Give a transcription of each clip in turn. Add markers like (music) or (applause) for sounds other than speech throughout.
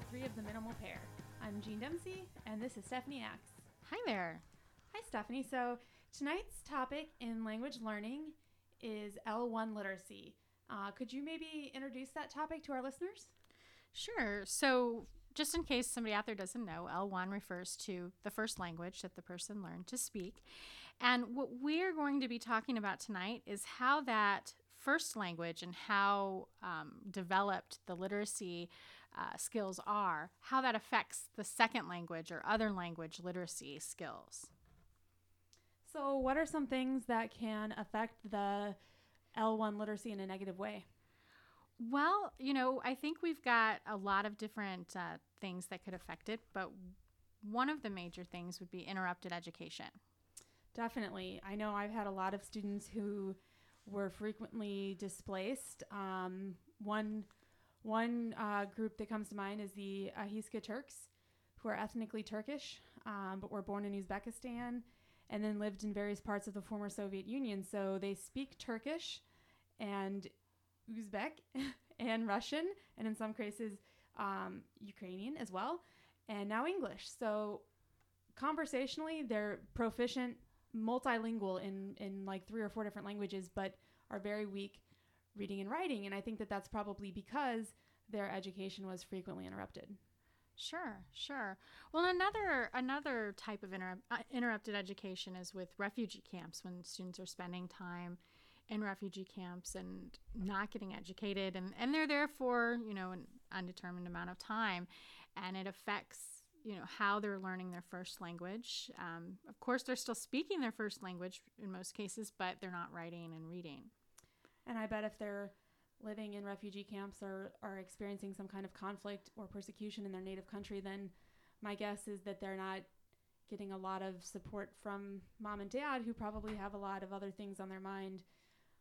episode three of The Minimal Pair. I'm Jean Dempsey, and this is Stephanie Axe. Hi there. Hi, Stephanie. So, tonight's topic in language learning is L1 literacy. Uh, could you maybe introduce that topic to our listeners? Sure. So, just in case somebody out there doesn't know, L1 refers to the first language that the person learned to speak. And what we're going to be talking about tonight is how that first language and how um, developed the literacy uh, skills are, how that affects the second language or other language literacy skills. So, what are some things that can affect the L1 literacy in a negative way? Well, you know, I think we've got a lot of different uh, things that could affect it, but one of the major things would be interrupted education. Definitely. I know I've had a lot of students who were frequently displaced. Um, one one uh, group that comes to mind is the Ahiska Turks, who are ethnically Turkish, um, but were born in Uzbekistan and then lived in various parts of the former Soviet Union. So they speak Turkish and Uzbek (laughs) and Russian, and in some cases, um, Ukrainian as well, and now English. So conversationally, they're proficient, multilingual in, in like three or four different languages, but are very weak reading and writing. And I think that that's probably because their education was frequently interrupted. Sure, sure. Well, another another type of inter- uh, interrupted education is with refugee camps when students are spending time in refugee camps and not getting educated and, and they're there for, you know, an undetermined amount of time and it affects you know how they're learning their first language um, of course they're still speaking their first language in most cases but they're not writing and reading and i bet if they're living in refugee camps or are experiencing some kind of conflict or persecution in their native country then my guess is that they're not getting a lot of support from mom and dad who probably have a lot of other things on their mind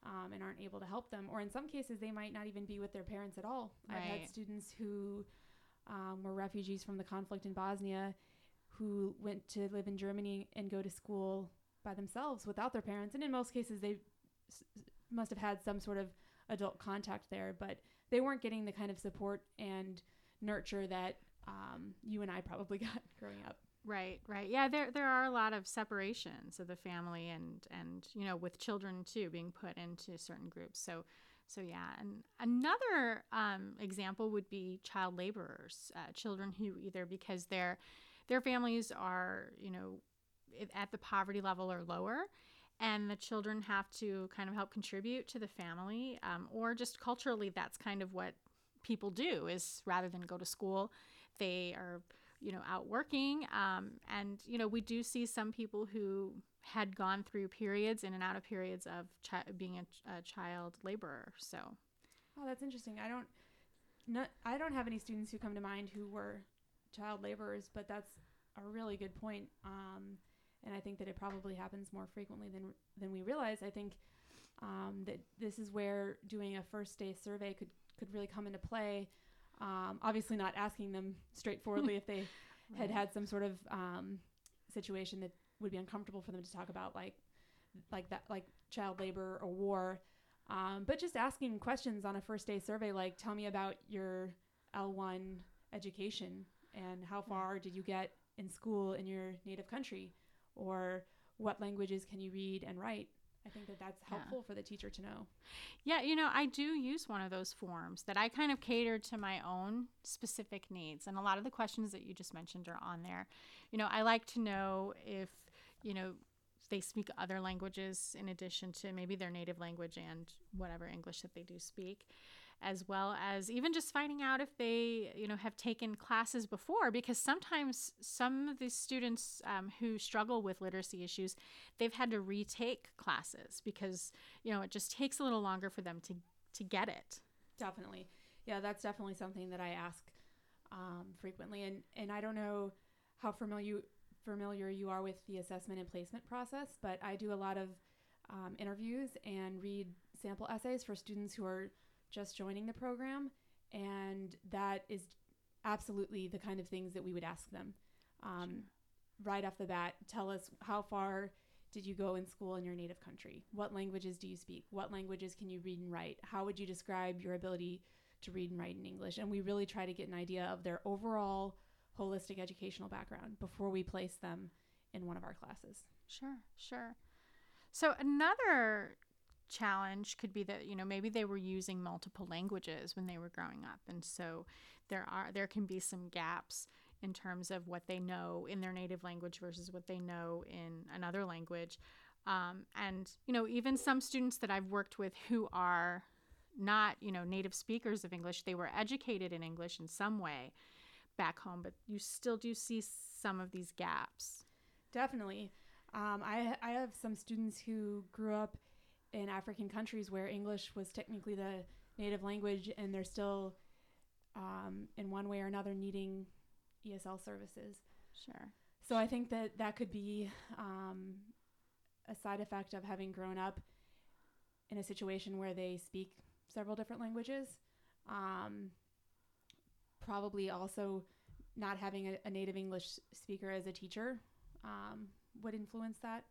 um, and aren't able to help them. Or in some cases, they might not even be with their parents at all. Right. I've had students who um, were refugees from the conflict in Bosnia who went to live in Germany and go to school by themselves without their parents. And in most cases, they s- must have had some sort of adult contact there, but they weren't getting the kind of support and nurture that um, you and I probably (laughs) got growing up. Right, right. Yeah, there there are a lot of separations of the family and and you know with children too being put into certain groups. So so yeah, and another um, example would be child laborers, uh, children who either because their their families are you know at the poverty level or lower, and the children have to kind of help contribute to the family, um, or just culturally that's kind of what people do is rather than go to school, they are you know, out working. Um, and, you know, we do see some people who had gone through periods in and out of periods of chi- being a, a, child laborer. So, oh, that's interesting. I don't, not, I don't have any students who come to mind who were child laborers, but that's a really good point. Um, and I think that it probably happens more frequently than than we realize. I think um, that this is where doing a first day survey could could really come into play. Um, obviously, not asking them straightforwardly if they (laughs) right. had had some sort of um, situation that would be uncomfortable for them to talk about, like like that, like child labor or war. Um, but just asking questions on a first day survey, like tell me about your L1 education and how far did you get in school in your native country, or what languages can you read and write. I think that that's helpful yeah. for the teacher to know. Yeah, you know, I do use one of those forms that I kind of cater to my own specific needs. And a lot of the questions that you just mentioned are on there. You know, I like to know if, you know, they speak other languages in addition to maybe their native language and whatever English that they do speak as well as even just finding out if they you know have taken classes before because sometimes some of these students um, who struggle with literacy issues they've had to retake classes because you know it just takes a little longer for them to to get it. Definitely. Yeah that's definitely something that i ask um, frequently and and i don't know how familiar familiar you are with the assessment and placement process but i do a lot of um, interviews and read sample essays for students who are just joining the program, and that is absolutely the kind of things that we would ask them. Um, sure. Right off the bat, tell us how far did you go in school in your native country? What languages do you speak? What languages can you read and write? How would you describe your ability to read and write in English. And we really try to get an idea of their overall holistic educational background before we place them in one of our classes. Sure, sure. So another challenge could be that you know maybe they were using multiple languages when they were growing up. And so there are there can be some gaps in terms of what they know in their native language versus what they know in another language. Um, and you know even some students that i've worked with who are not you know native speakers of english they were educated in english in some way back home but you still do see some of these gaps. Definitely. Um, I, I have some students who grew up in African countries where English was technically the native language, and they're still, um, in one way or another, needing ESL services. Sure. So I think that that could be um, a side effect of having grown up in a situation where they speak several different languages. Um, probably also not having a, a, native English speaker as a teacher um, would influence that.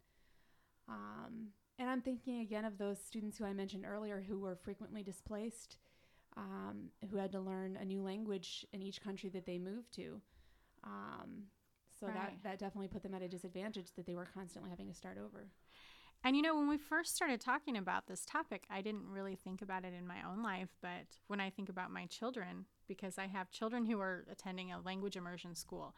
And I'm thinking again of those students who I mentioned earlier who were frequently displaced, um, who had to learn a new language in each country that they moved to. Um, so right. that, that definitely put them at a disadvantage that they were constantly having to start over. And you know, when we first started talking about this topic, I didn't really think about it in my own life, but when I think about my children, because I have children who are attending a language immersion school,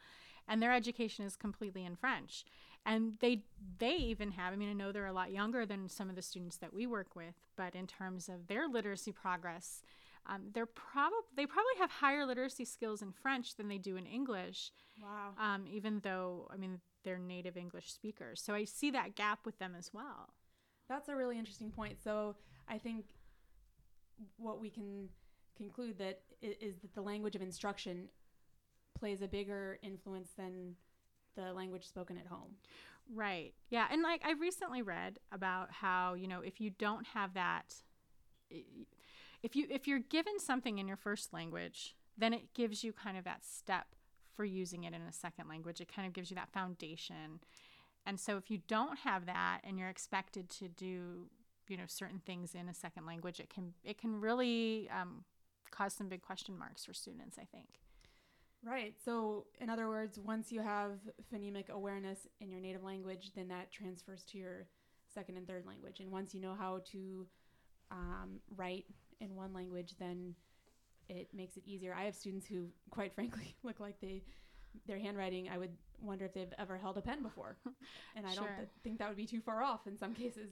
and their education is completely in French and they they even have i mean i know they're a lot younger than some of the students that we work with but in terms of their literacy progress um, they're probably they probably have higher literacy skills in french than they do in english. Wow. Um, even though i mean they're native english speakers. So i see that gap with them as well. That's a really interesting point. So i think what we can conclude that is that the language of instruction plays a bigger influence than the language spoken at home. Right. Yeah. And like I recently read about how, you know, if you don't have that if you if you're given something in your first language, then it gives you kind of that step for using it in a second language. It kind of gives you that foundation. And so if you don't have that and you're expected to do, you know, certain things in a second language, it can it can really um, cause some big question marks for students, I think. Right. So, in other words, once you have phonemic awareness in your native language, then that transfers to your second and third language. And once you know how to um, write in one language, then it makes it easier. I have students who, quite (laughs) frankly, look like they their handwriting. I would wonder if they've ever held a pen before, (laughs) and I sure. don't th- think that would be too far off in some cases.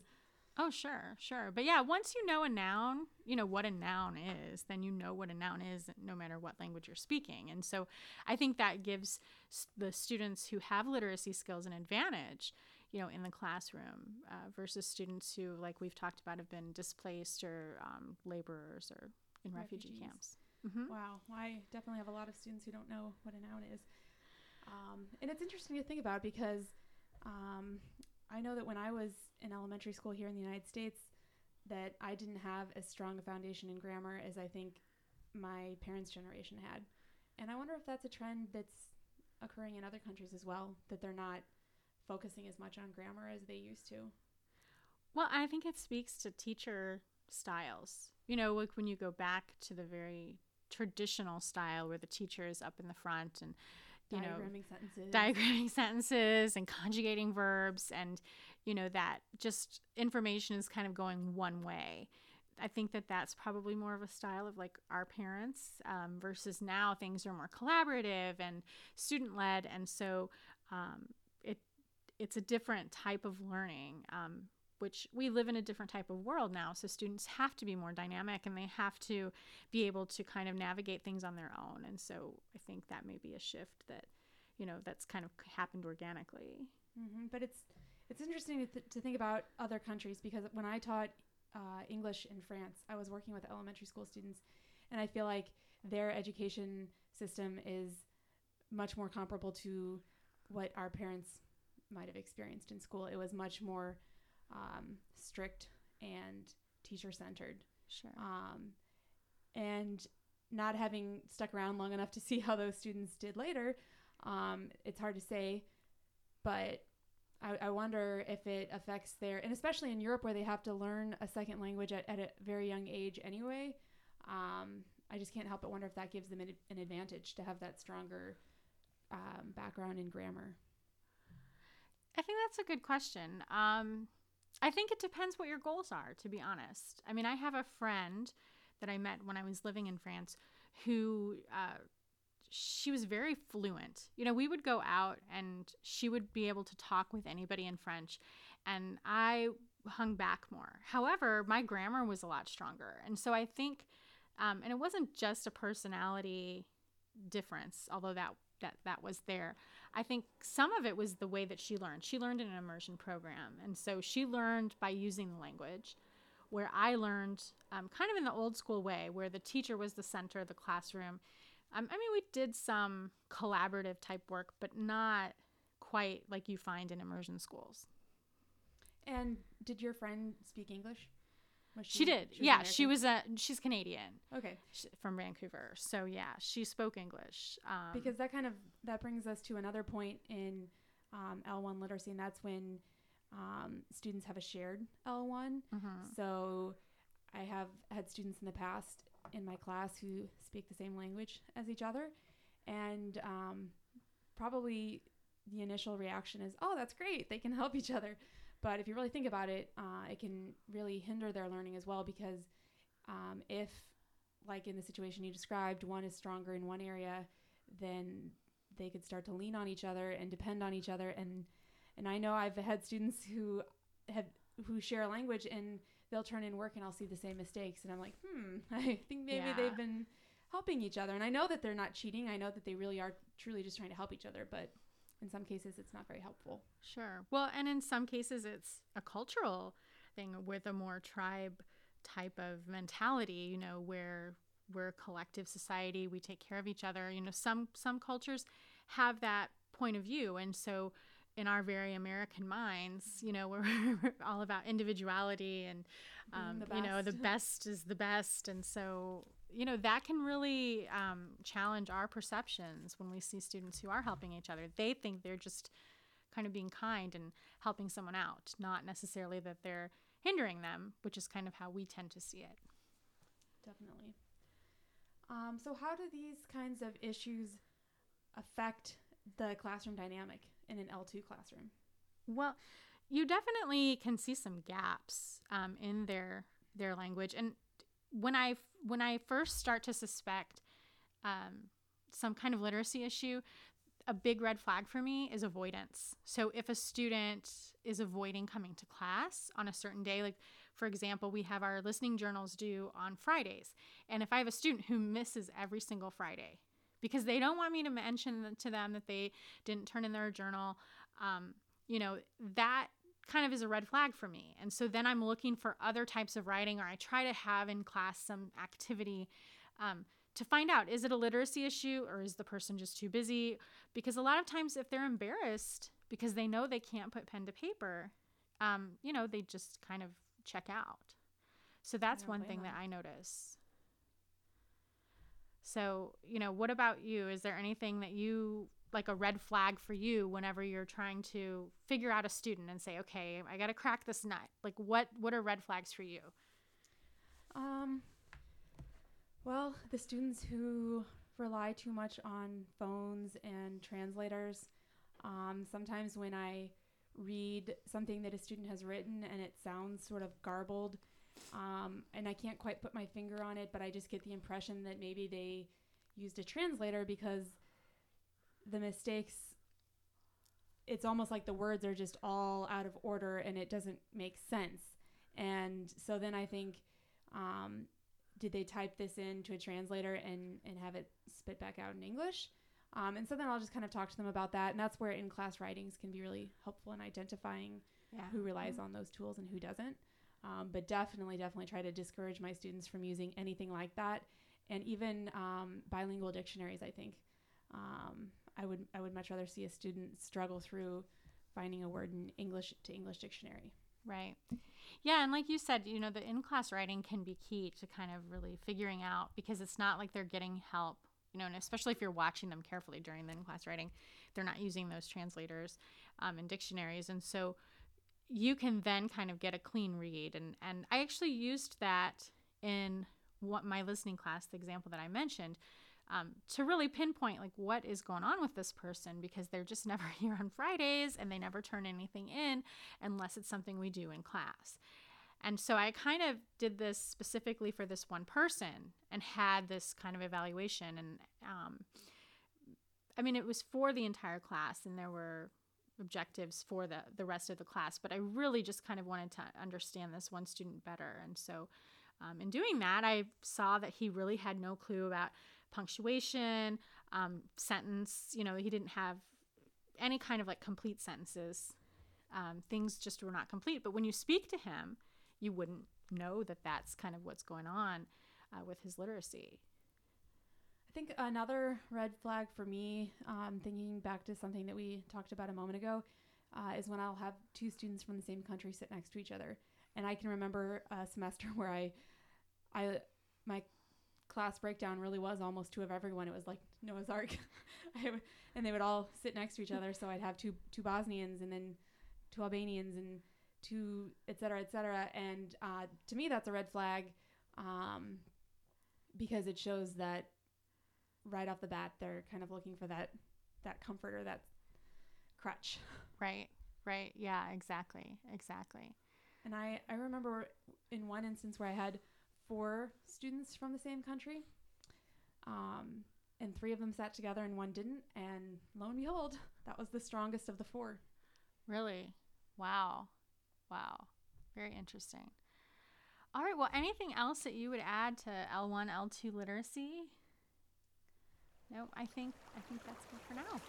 Oh, sure, sure. But yeah, once you know a noun, you know what a noun is, then you know what a noun is no matter what language you're speaking. And so I think that gives the students who have literacy skills an advantage, you know, in the classroom uh, versus students who, like we've talked about, have been displaced or um, laborers or in refugee camps. Mm-hmm. Wow. Well, I definitely have a lot of students who don't know what a noun is. Um, and it's interesting to think about because um, I know that when I was in elementary school here in the United States, that I didn't have as strong a foundation in grammar as I think my parents' generation had. And I wonder if that's a trend that's occurring in other countries as well, that they're not focusing as much on grammar as they used to. Well, I think it speaks to teacher styles. You know, like when you go back to the very traditional style where the teacher is up in the front and you diagramming know sentences. diagramming (laughs) sentences and conjugating verbs and you know that just information is kind of going one way. I think that that's probably more of a style of like our parents um, versus now things are more collaborative and student led and so um, it it's a different type of learning um, which we live in a different type of world now. So students have to be more dynamic and they have to be able to kind of navigate things on their own. And so I think that may be a shift that, you know, that's kind of happened organically. Mm-hmm. But it's it's interesting to, th- to think about other countries because when I taught uh, English in France, I was working with elementary school students, and I feel like their education system is much more comparable to what our parents might have experienced in school. It was much more um, strict and teacher centered. Sure. Um, and not having stuck around long enough to (laughs) see how those students did later, um, it's hard to say. But I, I, wonder if it affects their, and especially in Europe where they have to learn a second language at, at a very young age anyway. Um, I just can't help but wonder if that gives them an, an advantage to have that stronger um, background in grammar. I think that's a good question. Um, I think it depends what your goals are, to be honest. I mean, I have a friend that I met when I was living in France who uh, she was very fluent. You know, we would go out and she would be able to talk with anybody in French, and I hung back more. However, my grammar was a lot stronger. And so I think, um, and it wasn't just a personality difference, although that that that was there. I think some of it was the way that she learned. She learned in an immersion program, and so she learned by using the language. Where I learned um, kind of in the old school way, where the teacher was the center of the classroom. Um, I mean, we did some collaborative type work, but not quite like you find in immersion schools. And did your friend speak English? Was she, she did. She yeah, she was a she's Canadian. Okay. from Vancouver. So yeah, she spoke English. Um, because that kind of that brings us to another point in um, L1 literacy, and that's when um, students have a shared L1. Mm-hmm. So I have had students in the past in my class who speak the same language as each other, and um, probably the initial reaction is, "Oh, that's great! They can help each other." But if you really think about it, uh, it can really hinder their learning as well because um, if, like in the situation you described, one is stronger in one area, then they could start to lean on each other and depend on each other. And and I know I've had students who have who share a language and they'll turn in work and I'll see the same mistakes and I'm like, hmm, (laughs) I think maybe yeah. they've been helping each other. And I know that they're not cheating. I know that they really are truly just trying to help each other, but in some cases it's not very helpful. Sure. Well, and in some cases it's a cultural thing with a more tribe type of mentality, you know, where we're a collective society, we take care of each other. You know, some some cultures have that point of view and so in our very American minds, you know, (laughs) we're, all about individuality and, um, you know, the best is the best. And so you know that can really um, challenge our perceptions when we see students who are helping each other. They think they're just kind of being kind and helping someone out not necessarily that they're hindering them which is kind of how we tend to see it. Definitely. Um, so how do these kinds of issues affect the classroom dynamic in an l2 classroom? Well you definitely can see some gaps um, in their their language. And when I when I first start to suspect um, some kind of literacy issue, a big red flag for me is avoidance. So if a student is avoiding coming to class on a certain day, like for example, we have our listening journals due on Fridays, and if I have a student who misses every single Friday because they don't want me to mention to them that they didn't turn in their journal, um, you know that kind of is a red flag for me. And so then I'm looking for other types of writing, or I try to have in class some activity um, to find out is it a literacy issue or is the person just too busy? Because a lot of times, if they're embarrassed because they know they can't put pen to paper, um, you know, they just kind of check out. So that's one thing that I notice. So, you know, what about you? Is there anything that you like a red flag for you whenever you're trying to figure out a student and say, okay, I got to crack this nut? Like, what what are red flags for you? Um. Well, the students who rely too much on phones and translators. Um, sometimes when I read something that a student has written and it sounds sort of garbled, um, and I can't quite put my finger on it, but I just get the impression that maybe they used a translator because the mistakes it's almost like the words are just all out of order and it doesn't make sense. And so then i think um, did they type this into a translator and and have it spit back out in english? Um, and so then i'll just kind of talk to them about that. And that's where in class writings can be really helpful in identifying yeah. who relies mm-hmm. on those tools and who doesn't. Um, but definitely definitely try to discourage my students from using anything like that. And even um, bilingual dictionaries i think um, I would I would much rather see a student struggle through finding a word in English to English dictionary. Right. Yeah, and like you said, you know, the in-class writing can be key to kind of really figuring out because it's not like they're getting help, you know, and especially if you're watching them carefully during the in-class writing, they're not using those translators um, and dictionaries, and so you can then kind of get a clean read. And and I actually used that in what my listening class, the example that I mentioned, um, to really pinpoint like what is going on with this person because they're just (laughs) never here on Fridays and they never turn anything in unless it's something we do in class. And so I kind of did this specifically for this one person and had this kind of evaluation. And um, I mean, it was for the entire class, and there were objectives for the, the rest of the class, but I really just kind of wanted to understand this one student better. And so um, in doing that, I saw that he really had no clue about punctuation, um, sentence, you know, he didn't have any kind of like complete sentences. Um, things just were not complete. But when you speak to him, you wouldn't know that that's kind of what's going on uh, with his literacy. I think another red flag for me, um, thinking back to something that we talked about a moment ago, uh, is when I'll have two students from the same country sit next to each other. And I can remember a semester (laughs) where I, I, my class breakdown really was almost two of everyone. It was like Noah's (laughs) Ark, and they would all sit next to each other. So I'd have two two Bosnians and then two Albanians and two et cetera, et cetera. And uh, to me, that's a red flag um, because it shows that right off the bat they're kind of looking for that that comfort or that crutch. Right. Right. Yeah. Exactly. Exactly. And I I remember in one instance where I had four students from the same country. Um, and three of them sat together and one didn't. And lo and behold, that was the strongest of the four. Really? Wow. Wow. Very interesting. All right. Well, anything else that you would add to L1, L2 literacy? No, I think I think that's good for now.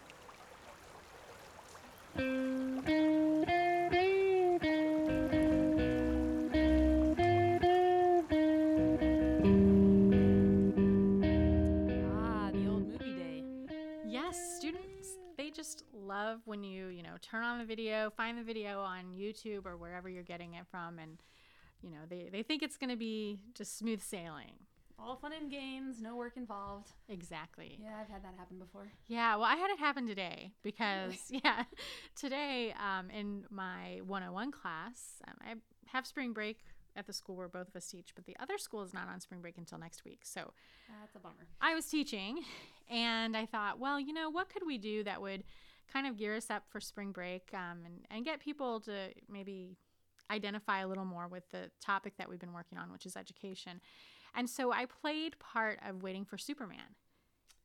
Video, find the video on YouTube or wherever you're getting it from and you know, they, they think it's going to be just smooth sailing. All fun and games, no work involved. Exactly. Yeah, I've had that happen before. Yeah, well, I had it happen today because, (laughs) yeah, today um, in my 101 class, um, I have spring break at the school where both of us teach, but the other school is not on spring break until next week. So That's a bummer. I was teaching and I thought, well, you know, what could we do that would kind of gear us up for spring break um, and, and get people to maybe identify a little more with the topic that we've been working on, which is education. And so I played part of Waiting for Superman.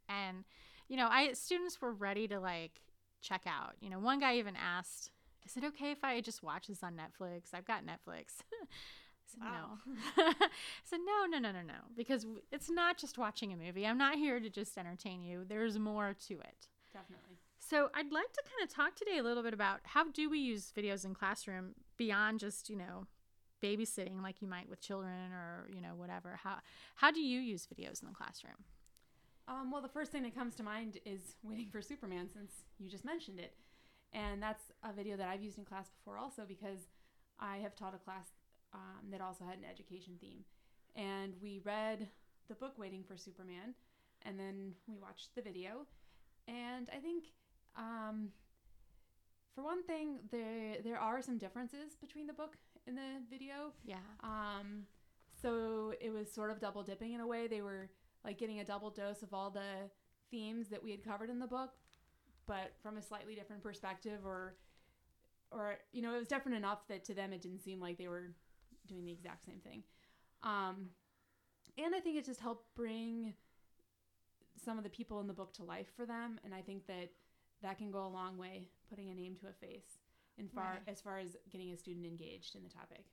And, you know, I students were ready to like check out. You know, one guy even asked, Is it okay if I just watch this on Netflix? I've got Netflix. (laughs) I said, Wow. no. (laughs) I said, no, no, no, no, no. Because it's not just watching a movie. I'm not here to just entertain you. There's more to it. Definitely. So I'd like to kind of talk today a little bit about how do we use videos in classroom beyond just, you know, babysitting like you might with children or, you know, whatever. How how do you use videos in the classroom? Um, well, the first thing that comes to mind is Waiting for Superman, since you just mentioned it. And that's a video that I've used in class before also because I have taught a class um, that also had an education theme. And we read the book Waiting for Superman, and then we watched the video. And I think, um, for one thing, there there are some differences between the book and the video. Yeah. Um, so it was sort of double dipping in a way. They were like getting a double dose of all the themes that we had covered in the book, but from a slightly different perspective, or, or you know, it was different enough that to them it didn't seem like they were doing the exact same thing. Um, and I think it just helped bring some of the people in the book to life for them, and I think that that can go a long way, putting a name to a face. In far Right. as far as getting a student engaged in the topic.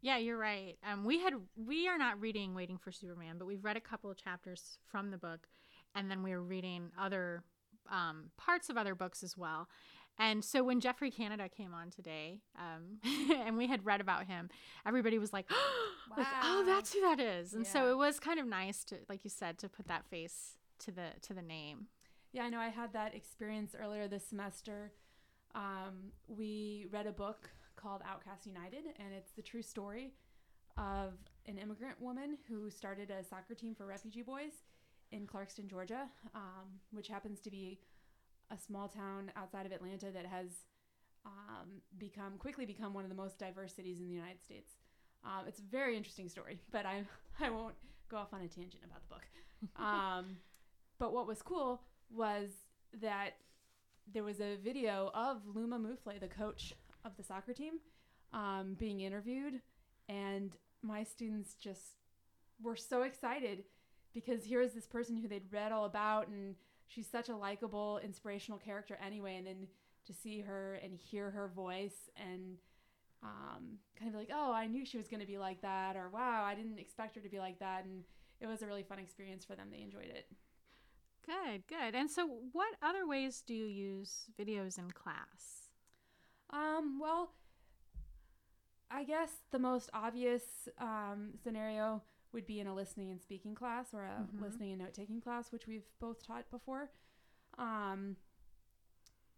Yeah, you're right. Um, we had we are not reading Waiting for Superman, but we've read a couple of chapters from the book, and then we are reading other um, parts of other books as well. And so when Geoffrey Canada came on today, um, (laughs) and we had read about him, everybody was like, (gasps) like, "Oh, that's who that is." And so it was kind of nice to, like you said, to put that face to the to the name. Yeah, I know I had that experience earlier this semester. Um, we read a book called Outcast United, and it's the true story of an immigrant woman who started a soccer team for refugee boys in Clarkston, Georgia, um, which happens to be a small town outside of Atlanta that has um, become quickly become one of the most diverse cities in the United States. Um, it's a very interesting story, (laughs) but I I won't go off on a tangent about the book. (laughs) Um, but what was cool was that there was a video of Luma Mufleh, the coach of the soccer team, um, being interviewed, and my students just were so excited because here is this person who they'd read all about, and she's such a likable, inspirational character anyway, and then to see her and hear her voice and um, kind of like, oh, I knew she was going to be like that, or wow, I didn't expect her to be like that, and it was a really fun experience for them. They enjoyed it. Good, good. And so, what other ways do you use videos in class? Um, well, I guess the most obvious um, scenario would be in a listening and speaking class or a Mhm. listening and note taking class, which we've both taught before. Um,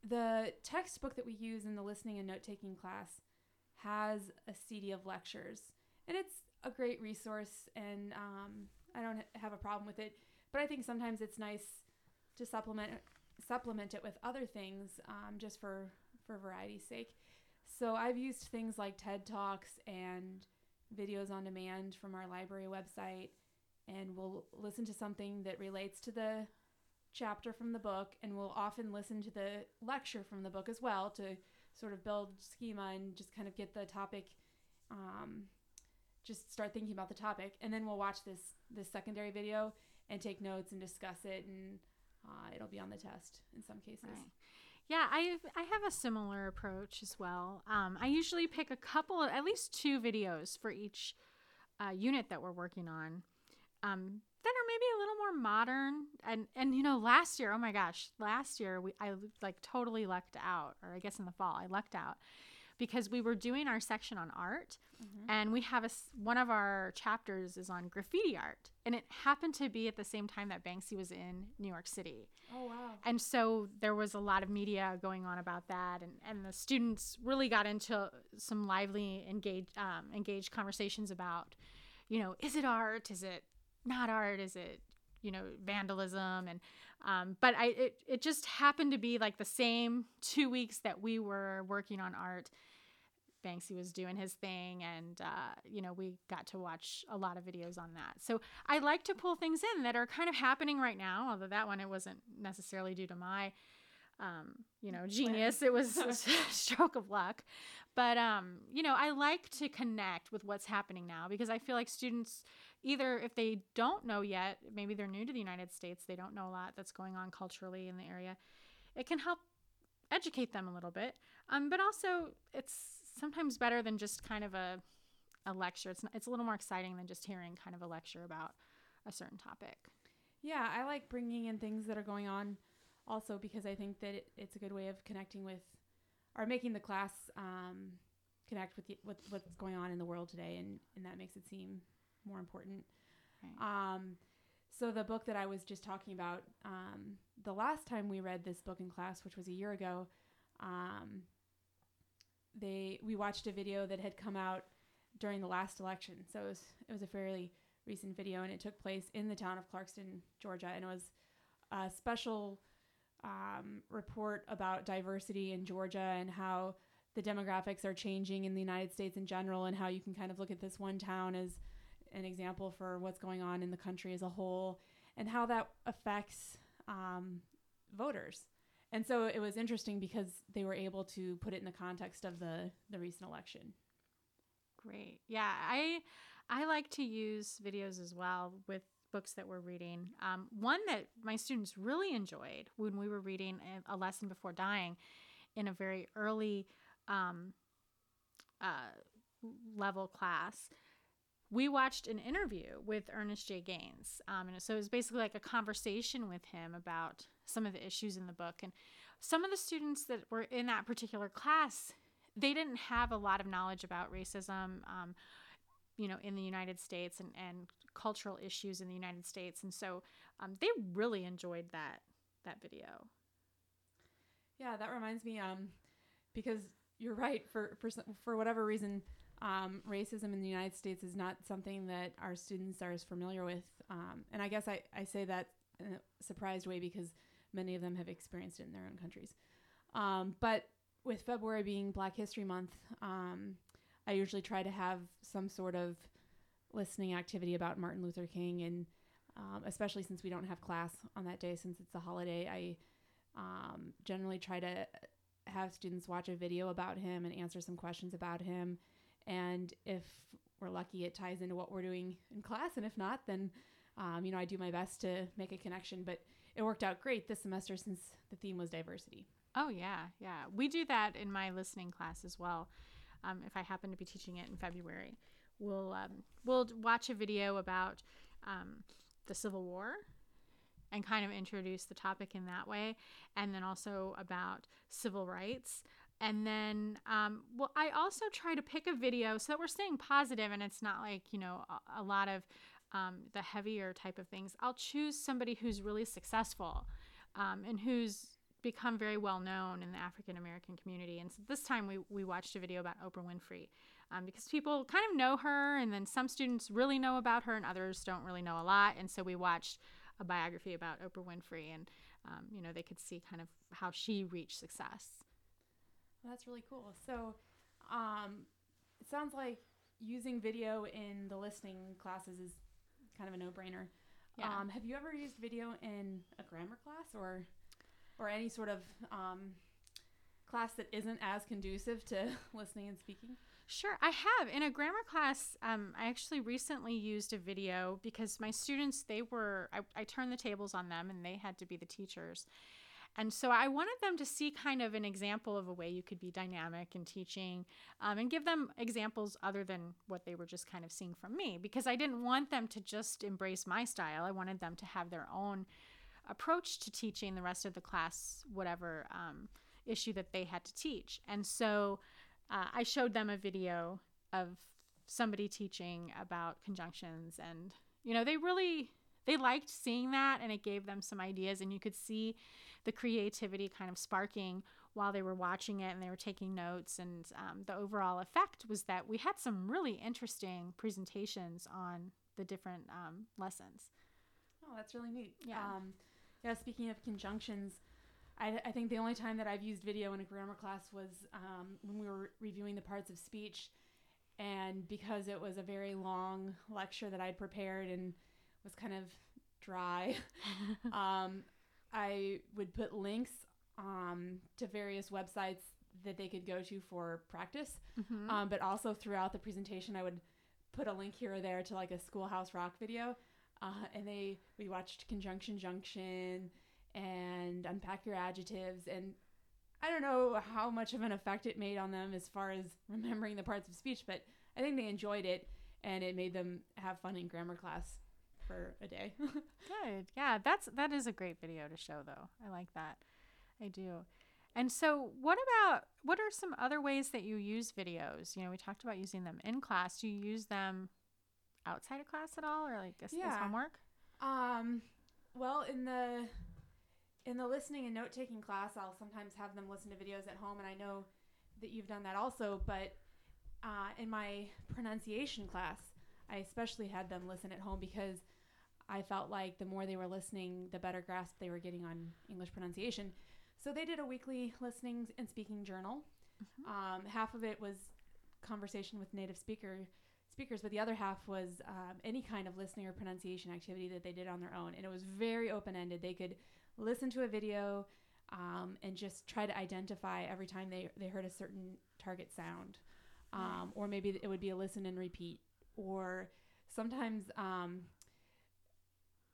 the textbook that we use in the listening and note taking class has a CD of lectures, and it's a great resource, and um, I don't ha- have a problem with it. But I think sometimes it's nice to supplement supplement it with other things, um, just for for variety's sake. So I've used things like TED Talks and videos on demand from our library website, and we'll listen to something that relates to the chapter from the book, and we'll often listen to the lecture from the book as well to sort of build schema and just kind of get the topic, um, just start thinking about the topic, and then we'll watch this this secondary video and take notes and discuss it, and uh, it'll be on the test in some cases. Right. Yeah, I I have a similar approach as well. Um, I usually pick a couple, at least two videos for each uh, unit that we're working on, um, that are maybe a little more modern. And and you know, last year, oh my gosh, last year we I like totally lucked out, or I guess in the fall I lucked out because we were doing our section on art, Mhm. and we have a one of our chapters is on graffiti art, and it happened to be at the same time that Banksy was in New York City. Oh wow. And so there was a lot of media going on about that, and, and the students really got into some lively, engaged, um, engaged conversations about, you know, is it art? Is it not art? Is it, you know, vandalism? And um, but I it, it just happened to be like the same two weeks that we were working on art. Banksy was doing his thing, and uh, you know we got to watch a lot of videos on that. So I like to pull things in that are kind of happening right now. Although that one it wasn't necessarily due to my, um, you know, genius. It was (laughs) a stroke of luck. But um, you know, I like to connect with what's happening now because I feel like students either if they don't know yet, maybe they're new to the United States, they don't know a lot that's going on culturally in the area. It can help educate them a little bit. Um, but also it's sometimes better than just kind of a a lecture. It's it's a little more exciting than just hearing kind of a lecture about a certain topic. Yeah, I like bringing in things that are going on also because I think that it, it's a good way of connecting with or making the class um, connect with, the, with what's going on in the world today and, and that makes it seem more important. Right. Um, so the book that I was just talking about, um, the last time we read this book in class, which was a year ago, um, they we watched a video that had come out during the last election. So it was it was a fairly recent video, and it took place in the town of Clarkston, Georgia, and it was a special um, report about diversity in Georgia and how the demographics are changing in the United States in general, and how you can kind of look at this one town as an example for what's going on in the country as a whole, and how that affects um, voters. And so it was interesting because they were able to put it in the context of the the recent election. Great. Yeah, I I like to use videos as well with books that we're reading. Um, one that my students really enjoyed when we were reading a, lesson before dying in a very early um, uh, level class. We watched an interview with Ernest J. Gaines. Um, and so it was basically like a conversation with him about some of the issues in the book. And some of the students that were in that particular class they didn't have a lot of knowledge about racism, um, you know, in the United States and, and cultural issues in the United States, and so um, they really enjoyed that that video. Yeah, that reminds me, um, because you're right. For for for whatever reason, um, racism in the United States is not something that our students are as familiar with. Um, and I guess I, I say that in a surprised way because many of them have experienced it in their own countries. Um, but with February being Black History Month, um, I usually try to have some sort of listening activity about Martin Luther King, and um, especially since we don't have class on that day, since it's a holiday, I um, generally try to have students watch a video about him and answer some questions about him. And if we're lucky, it ties into what we're doing in class. And if not, then, um, you know, I do my best to make a connection. But it worked out great this semester since the theme was diversity. Oh, yeah. Yeah. We do that in my listening class as well. Um, if I happen to be teaching it in February, we'll, um, we'll watch a video about um, the Civil War and kind of introduce the topic in that way. And then also about civil rights. And then, um, well, I also try to pick a video so that we're staying positive and it's not like, you know, a, a lot of um, the heavier type of things. I'll choose somebody who's really successful um, and who's become very well known in the African American community. And so this time we, we watched a video about Oprah Winfrey um, because people kind of know her, and then some students really know about her, and others don't really know a lot. And so we watched a biography about Oprah Winfrey, and um, you know they could see kind of how she reached success. Well, that's really cool. So um, it sounds like using video in the listening classes is kind of a no-brainer. Yeah. Um, have you ever used video in a grammar class or or any sort of um, class that isn't as conducive to (laughs) listening and speaking? Sure, I have. In a grammar class, um, I actually recently used a video because my students, they were, I, I turned the tables on them and they had to be the teachers. And so I wanted them to see kind of an example of a way you could be dynamic in teaching um, and give them examples other than what they were just kind of seeing from me because I didn't want them to just embrace my style. I wanted them to have their own approach to teaching the rest of the class, whatever um, issue that they had to teach. And so uh, I showed them a video of somebody teaching about conjunctions and you know they really they liked seeing that and it gave them some ideas and you could see the creativity kind of sparking while they were watching it and they were taking notes and um, the overall effect was that we had some really interesting presentations on the different um, lessons oh that's really neat yeah um, yeah speaking of conjunctions I, I, think the only time that I've used video in a grammar class was um, when we were reviewing the parts of speech. And because it was a very long lecture that I'd prepared and was kind of dry, (laughs) um, I would put links um, to various websites that they could go to for practice. Mm-hmm. Um, but also throughout the presentation, I would put a link here or there to like a Schoolhouse Rock video. Uh, and they, we watched Conjunction Junction and unpack your adjectives and I don't know how much of an effect it made on them as far as (laughs) remembering the parts of speech, but I think they enjoyed it and it made them have fun in grammar class for a day. (laughs) Good. Yeah, that's that is a great video to show though. I like that. I do. And so what about what are some other ways that you use videos? You know, we talked about using them in class. Do you use them outside of class at all or like as, yeah. as homework? Um well, in the in the listening and note taking class, I'll sometimes have them listen to videos at home, and I know that you've done that also. But uh, in my pronunciation class, I especially had them listen at home because I felt like the more they were listening, the better grasp they were getting on English pronunciation. So they did a weekly listening and speaking journal. Mm-hmm. Um, half of it was conversation with native speaker speakers, but the other half was um, any kind of listening or pronunciation activity that they did on their own, and it was very open ended. They could listen to a video um, and just try to identify every time they, they heard a certain target sound. Um, or maybe it would be a listen and repeat. Or sometimes um,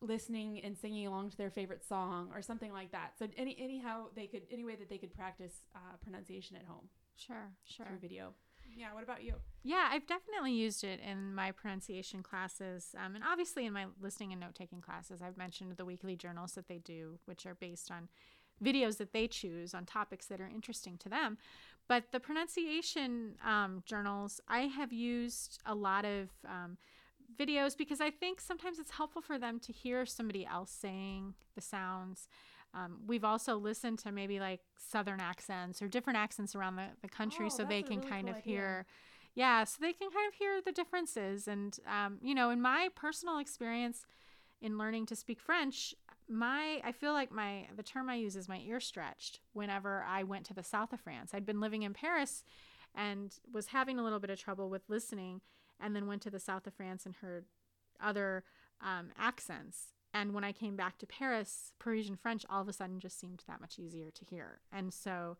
listening and singing along to their favorite song or something like that. So any anyhow they could any way that they could practice uh, pronunciation at home. Sure, sure. Through video. Yeah. What about you? Yeah, I've definitely used it in my pronunciation classes, um, and obviously in my listening and note taking classes. I've mentioned the weekly journals that they do, which are based on videos that they choose on topics that are interesting to them. But the pronunciation um, journals, I have used a lot of um, videos because I think sometimes it's helpful for them to hear somebody else saying the sounds. Um, we've also listened to maybe like southern accents or different accents around the, the country oh, so they can really kind cool of idea. hear yeah so they can kind of hear the differences and um, you know in my personal experience in learning to speak french my i feel like my the term i use is my ear stretched whenever i went to the south of france i'd been living in paris and was having a little bit of trouble with listening and then went to the south of France and heard other um, accents. And when I came back to Paris, Parisian French all of a sudden just seemed that much easier to hear. And so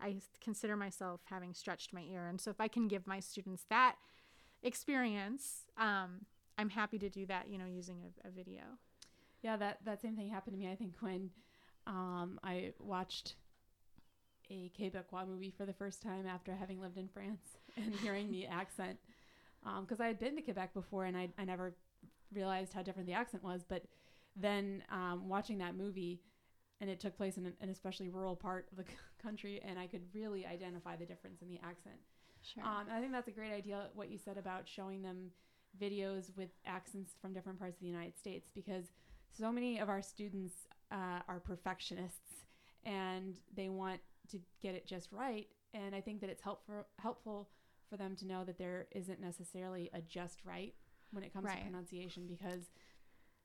I consider myself having stretched my ear. And so if I can give my students that experience, um, I'm happy to do that, you know, using a, a, video. Yeah, that, that same thing happened to me, I think, when um, I watched a Quebecois movie for the first time after having lived in France (laughs) and hearing the accent. Because um, I had been to Quebec before and I, I never realized how different the accent was. But then um, watching that movie, and it took place in an, an, especially rural part of the (laughs) country, and I could really identify the difference in the accent. Sure. Um, I think that's a great idea, what you said about showing them videos with accents from different parts of the United States, because so many of our students uh, are perfectionists and they want to get it just right. And I think that it's helpful helpful for them to know that there isn't necessarily a just right when it comes right. to pronunciation because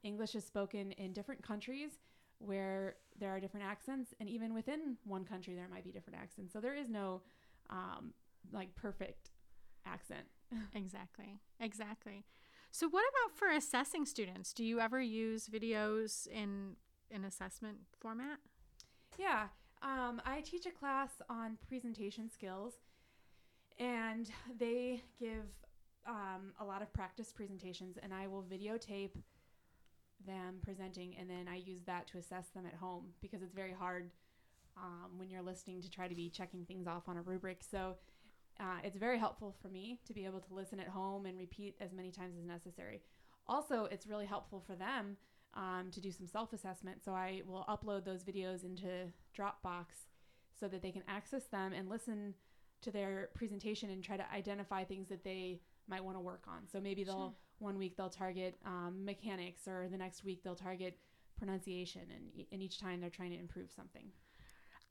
English is spoken in different countries where there are different accents, and even within one country there might be different accents. So there is no um, like perfect accent. (laughs) exactly. Exactly. So what about for assessing students? Do you ever use videos in an assessment format? Yeah. Um, I teach a class on presentation skills, and they give um, a lot of practice presentations, and I will videotape them presenting, and then I use that to assess them at home because it's very hard um, when you're listening to try to be checking things off on a rubric. So uh, it's very helpful for me to be able to listen at home and repeat as many times as necessary. Also, it's really helpful for them um, to do some self assessment. So I will upload those videos into Dropbox so that they can access them and listen to their presentation and try to identify things that they might want to work on. So maybe they'll sure. one week they'll target um, mechanics, or the next week they'll target pronunciation, and, and each time they're trying to improve something.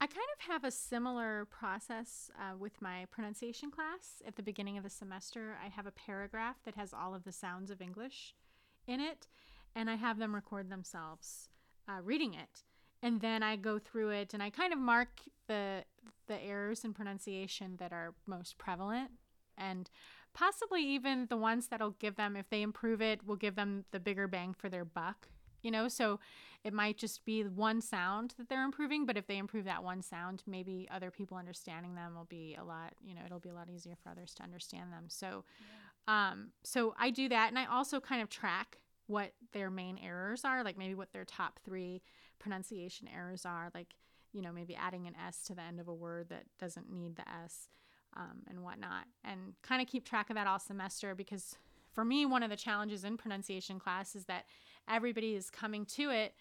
I kind of have a similar process uh, with my pronunciation class. At the beginning of the semester, I have a paragraph that has all of the sounds of English in it, and I have them record themselves uh, reading it. And then I go through it and I kind of mark the the errors in pronunciation that are most prevalent. And possibly even the ones that'll give them if they improve it will give them the bigger bang for their buck you know? So it might just be one sound that they're improving but if they improve that one sound maybe other people understanding them will be a lot you know it'll be a lot easier for others to understand them. So yeah. um so i do that and i also kind of track what their main errors are, like maybe what their top three pronunciation errors are, like, you know, maybe adding an S to the end of a word that doesn't need the S um, and whatnot. And kind of keep track of that all semester because for me, one of the challenges in pronunciation class is that everybody is coming to it.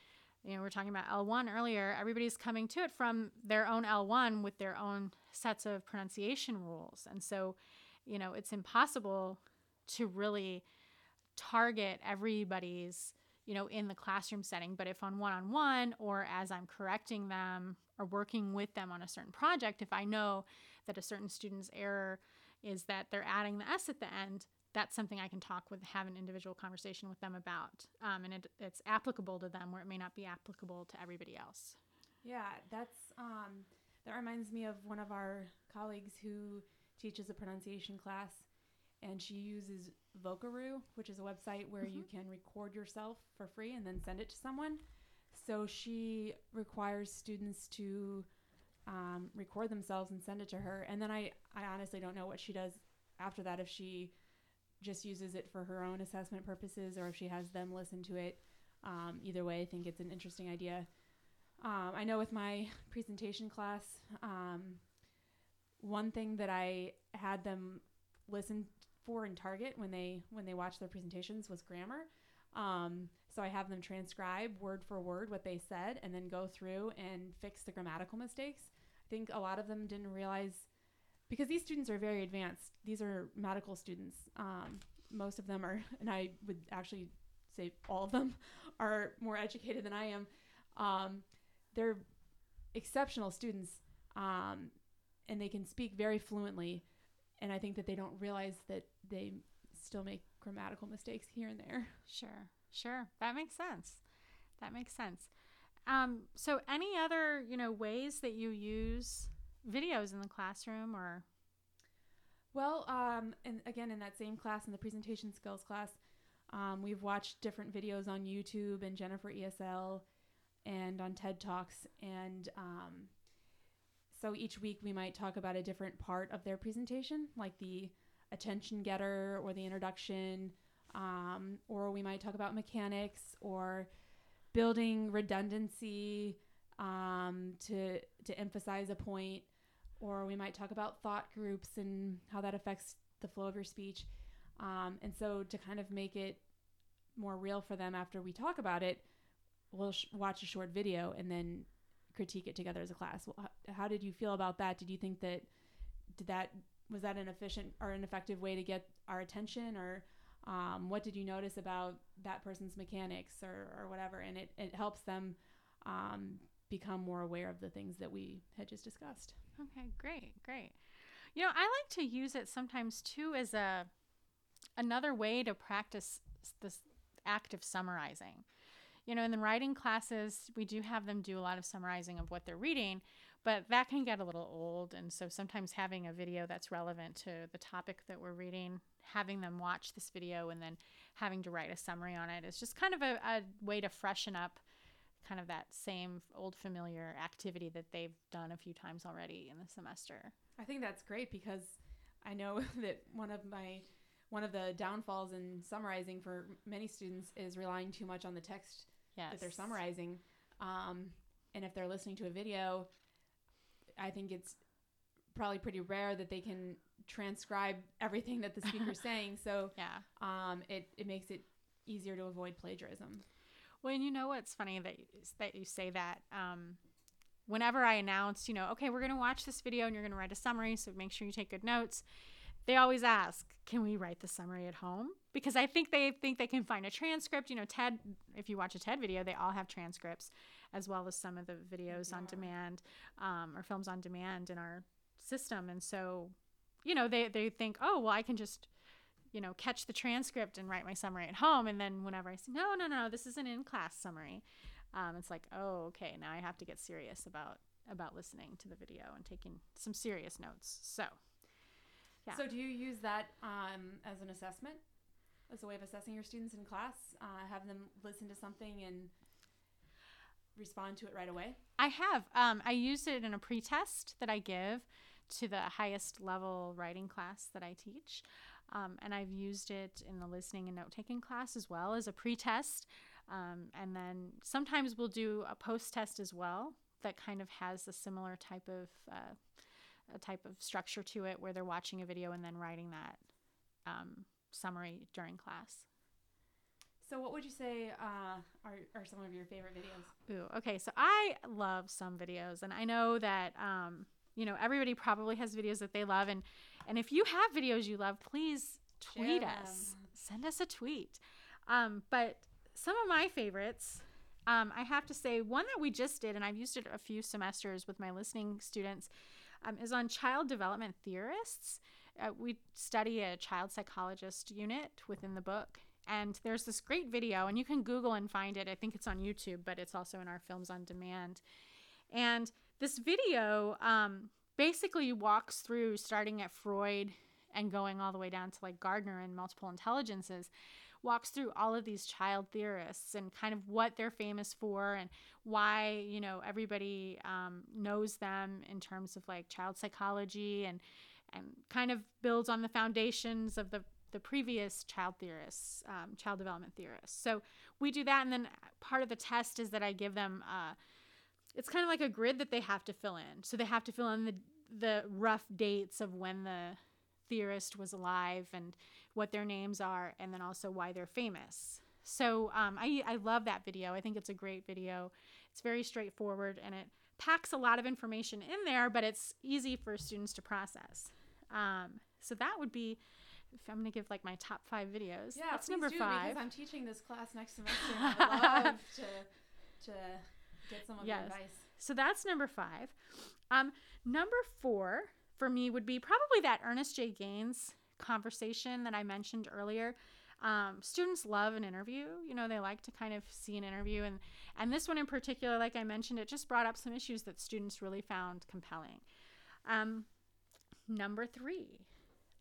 You know, we are talking about L1 earlier. Everybody's coming to it from their own L1 with their own sets of pronunciation rules. And so, you know, it's impossible to really target everybody's you know in the classroom setting but if on one-on-one or as i'm correcting them or working with them on a certain project if i know that a certain student's error is that they're adding the s at the end that's something i can talk with have an individual conversation with them about um, and it, it's applicable to them where it may not be applicable to everybody else yeah that's um, that reminds me of one of our colleagues who teaches a pronunciation class and she uses Vocaroo, which is a website where mm-hmm. you can record yourself for free and then send it to someone. So she requires students to um, record themselves and send it to her. And then I, I honestly don't know what she does after that, if she just uses it for her own assessment purposes or if she has them listen to it. Um, either way, I think it's an interesting idea. Um, I know with my (laughs) presentation class, um, one thing that I had them listen for in Target when they when they watch their presentations was grammar. Um, so I have them transcribe word for word what they said and then go through and fix the grammatical mistakes. I think a lot of them didn't realize because these students are very advanced. These are medical students. Um, most of them are, (laughs) and I would actually say all of them (laughs) are more educated than I am. Um, they're exceptional students, um, and they can speak very fluently and I think that they don't realize that they still make grammatical mistakes here and there. Sure, sure, that makes sense. That makes sense. Um, so, any other you know ways that you use videos in the classroom or? Well, um, and again, in that same class, in the presentation skills class, um, we've watched different videos on YouTube and Jennifer ESL and on TED Talks. And um, so each week we might talk about a different part of their presentation, like the attention getter or the introduction, um, or we might talk about mechanics or building redundancy um, to to emphasize a point, or we might talk about thought groups and how that affects the flow of your speech. Um, and so to kind of make it more real for them after we talk about it, we'll sh- watch a short video and then critique it together as a class. Well, how, how did you feel about that? Did you think that did that was that an efficient or an effective way to get our attention or um, what did you notice about that person's mechanics or, or whatever and it, it helps them um, become more aware of the things that we had just discussed Okay, great, great. You know, I like to use it sometimes too as a another way to practice this act of summarizing. You know, in the writing classes, we do have them do a lot of summarizing of what they're reading, but that can get a little old. And so sometimes having a video that's relevant to the topic that we're reading, having them watch this video and then having to write a summary on it is just kind of a, a way to freshen up kind of that same old familiar activity that they've done a few times already in the semester. I think that's great because I know (laughs) that one of my one of the downfalls in summarizing for many students is relying too much on the text Yes. that they're summarizing. Um, and if they're listening to a video, I think it's probably pretty rare that they can transcribe everything that the speaker's (laughs) saying. So Yeah. um, it, it makes it easier to avoid plagiarism. Well, and you know what's funny that that you say that. Um, whenever I announce, you know, okay, we're going to watch this video and you're going to write a summary, so make sure you take good notes. They always ask, can we write the summary at home? Because I think they think they can find a transcript. You know, TED, if you watch a TED video, they all have transcripts, as well as some of the videos on demand um, or films on demand in our system. And so, you know, they, they think, oh, well, I can just you know, catch the transcript and write my summary at home. And then whenever I say, no, no, no, this is an in class summary, um, it's like, oh, okay, now I have to get serious about about listening to the video and taking some serious notes. So, Yeah. So do you use that um, as an assessment, as a way of assessing your students in class? Uh, have them listen to something and respond to it right away? I have. Um, I used it in a pretest that I give to the highest level writing class that I teach. Um, and I've used it in the listening and note taking class as well as a pretest. Um, and then sometimes we'll do a post test as well that kind of has a similar type of uh, a type of structure to it where they're watching a video and then writing that um, summary during class. So what would you say uh, are, are some of your favorite videos? Ooh, okay. So I love some videos, and I know that um, you know everybody probably has videos that they love, and and if you have videos you love, please tweet us, send us a tweet. Um, but some of my favorites, um, I have to say, one that we just did, and I've used it a few semesters with my listening students, um, is on child development theorists. Uh, we study a child psychologist unit within the book, and there's this great video, and you can Google and find it. I think it's on YouTube, but it's also in our Films on Demand. And this video um, basically walks through starting at Freud and going all the way down to like Gardner and multiple intelligences, walks through all of these child theorists and kind of what they're famous for and why, you know, everybody um, knows them in terms of like child psychology and and kind of builds on the foundations of the the previous child theorists, um, child development theorists. So we do that, and then part of the test is that I give them. Uh, it's kind of like a grid that they have to fill in. So they have to fill in the the rough dates of when the theorist was alive and what their names are, and then also why they're famous. So um, I I love that video. I think it's a great video. It's very straightforward and it packs a lot of information in there, but it's easy for students to process. Um, so that would be if I'm gonna give like my top five videos. Yeah, that's number do, five. Because I'm teaching this class next semester, and I'd (laughs) love to to get some of Yes. your advice. So that's number five. Um, number four for me would be probably that Ernest J. Gaines conversation that I mentioned earlier. Um, students love an interview. You know, they like to kind of see an interview, and and this one in particular, like I mentioned, it just brought up some issues that students really found compelling. Um, number three,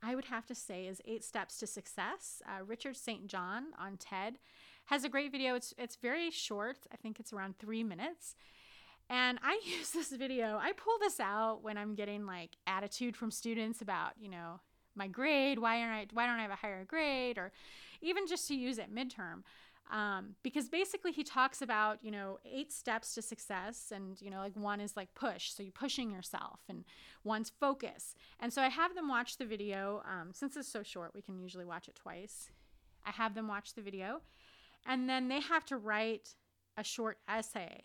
I would have to say is Eight Steps to Success. Uh, Richard St. John on TED has a great video. It's it's very short. I think it's around three minutes. And I (laughs) use this video. I pull this out when I'm getting like attitude from students about, you know, my grade. Why aren't I? Why don't I have a higher grade? Or even just to use at midterm. Um, because basically he talks about you know eight steps to success and you know like one is like push so you're pushing yourself and one's focus and so i have them watch the video um, since it's so short we can usually watch it twice i have them watch the video and then they have to write a short essay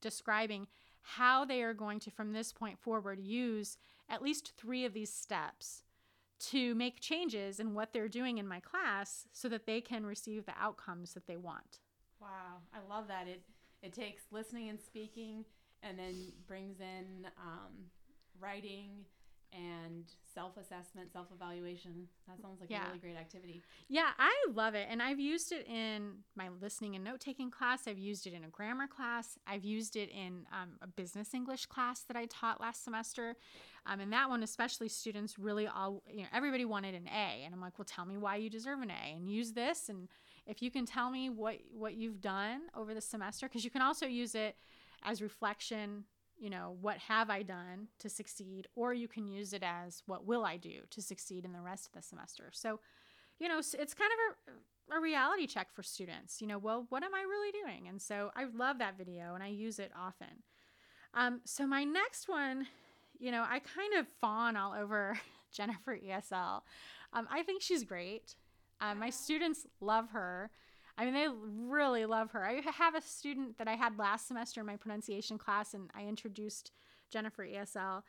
describing how they are going to from this point forward use at least three of these steps to make changes in what they're doing in my class so that they can receive the outcomes that they want. Wow, I love that. It it takes listening and speaking, and then brings in um, writing and self-assessment, self-evaluation. That sounds like Yeah. a really great activity. Yeah, I love it. And I've used it in my listening and note taking class. I've used it in a grammar class. I've used it in um, a business English class that I taught last semester. Um, and that one, especially, students really all, you know, everybody wanted an A. And I'm like, well, tell me why you deserve an A and use this. And if you can tell me what, what you've done over the semester, because you can also use it as reflection you know, what have I done to succeed? Or you can use it as what will I do to succeed in the rest of the semester. So, you know, it's kind of a, a reality check for students. You know, well, what am I really doing? And so I love that video and I use it often. Um, so my next one, you know, I kind of fawn all over (laughs) Jennifer ESL. Um, I think she's great. Um, my students love her. I mean, they really love her. I have a student that I had last semester in my pronunciation class, and I introduced Jennifer ESL.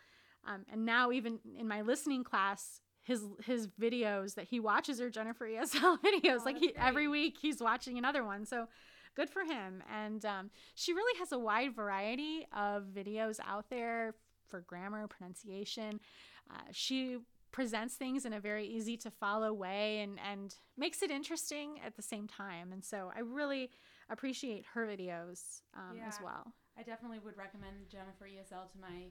Um, and now, even in my listening class, his his videos that he watches are Jennifer ESL (laughs) videos. Oh, like he, every week, he's watching another one. So good for him. And um, she really has a wide variety of videos out there for grammar, pronunciation. Uh, she presents things in a very easy to follow way and, and makes it interesting at the same time. And so I really appreciate her videos um, as well. I definitely would recommend Jennifer ESL to my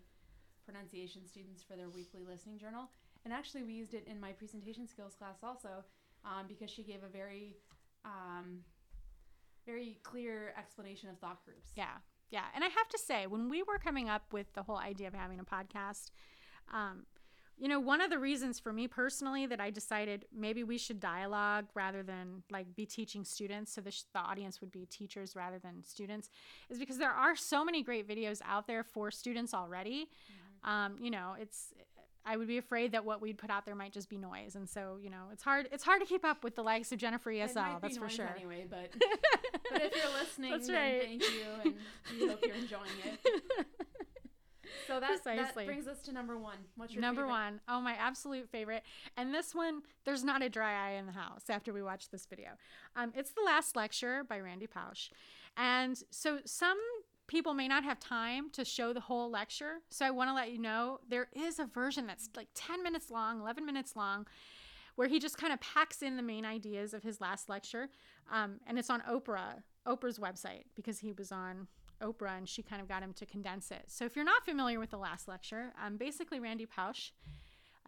pronunciation students for their weekly listening journal. And actually, we used it in my presentation skills class also um, because she gave a very, um, very clear explanation of thought groups. Yeah. Yeah. And I have to say, when we were coming up with the whole idea of having a podcast, um, you know, one of the reasons for me personally that I decided maybe we should dialogue rather than like be teaching students, so the, sh- the audience would be teachers rather than students, is because there are so many great videos out there for students already. Um, you know, it's I would be afraid that what we'd put out there might just be noise, and so you know, it's hard it's hard to keep up with the likes of Jennifer ESL. That's for sure. Anyway, but (laughs) but if you're listening, That's right. thank you, and we hope you're enjoying it. (laughs) So that, that brings us to number one. What's your Number favorite? one, oh my absolute favorite, and this one, there's not a dry eye in the house after we watch this video. Um, it's the last lecture by Randy Pausch, and so some people may not have time to show the whole lecture. So I want to let you know there is a version that's like 10 minutes long, 11 minutes long, where he just kind of packs in the main ideas of his last lecture, um, and it's on Oprah, Oprah's website because he was on Oprah and she kind of got him to condense it. So if you're not familiar with the last lecture, um, basically Randy Pausch